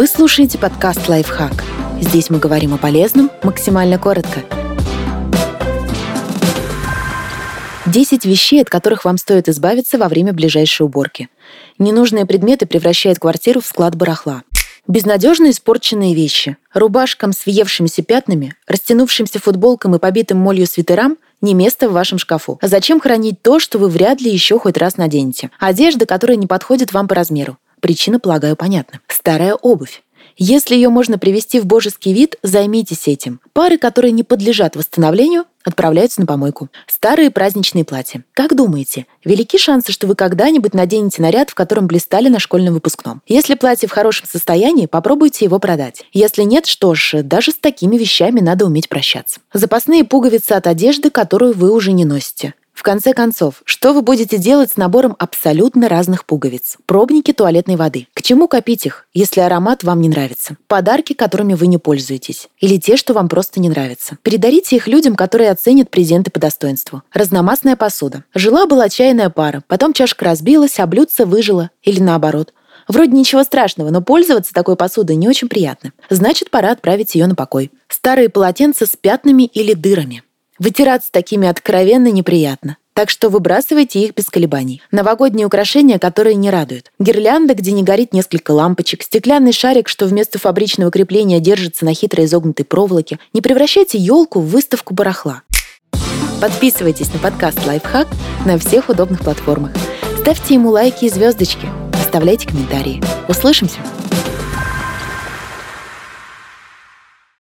Вы слушаете подкаст «Лайфхак». Здесь мы говорим о полезном максимально коротко. 10 вещей, от которых вам стоит избавиться во время ближайшей уборки. Ненужные предметы превращают квартиру в склад барахла. Безнадежно испорченные вещи. Рубашкам с въевшимися пятнами, растянувшимся футболкам и побитым молью свитерам не место в вашем шкафу. А зачем хранить то, что вы вряд ли еще хоть раз наденете? Одежда, которая не подходит вам по размеру. Причина, полагаю, понятна. Старая обувь. Если ее можно привести в божеский вид, займитесь этим. Пары, которые не подлежат восстановлению, отправляются на помойку. Старые праздничные платья. Как думаете, велики шансы, что вы когда-нибудь наденете наряд, в котором блистали на школьном выпускном? Если платье в хорошем состоянии, попробуйте его продать. Если нет, что ж, даже с такими вещами надо уметь прощаться. Запасные пуговицы от одежды, которую вы уже не носите. В конце концов, что вы будете делать с набором абсолютно разных пуговиц? Пробники туалетной воды. К чему копить их, если аромат вам не нравится? Подарки, которыми вы не пользуетесь. Или те, что вам просто не нравятся. Передарите их людям, которые оценят презенты по достоинству. Разномастная посуда. Жила-была чайная пара, потом чашка разбилась, а блюдце выжило. Или наоборот. Вроде ничего страшного, но пользоваться такой посудой не очень приятно. Значит, пора отправить ее на покой. Старые полотенца с пятнами или дырами. Вытираться такими откровенно неприятно. Так что выбрасывайте их без колебаний. Новогодние украшения, которые не радуют. Гирлянда, где не горит несколько лампочек, стеклянный шарик, что вместо фабричного крепления держится на хитро изогнутой проволоке. Не превращайте елку в выставку барахла. Подписывайтесь на подкаст «Лайфхак» на всех удобных платформах. Ставьте ему лайки и звездочки. Оставляйте комментарии. Услышимся!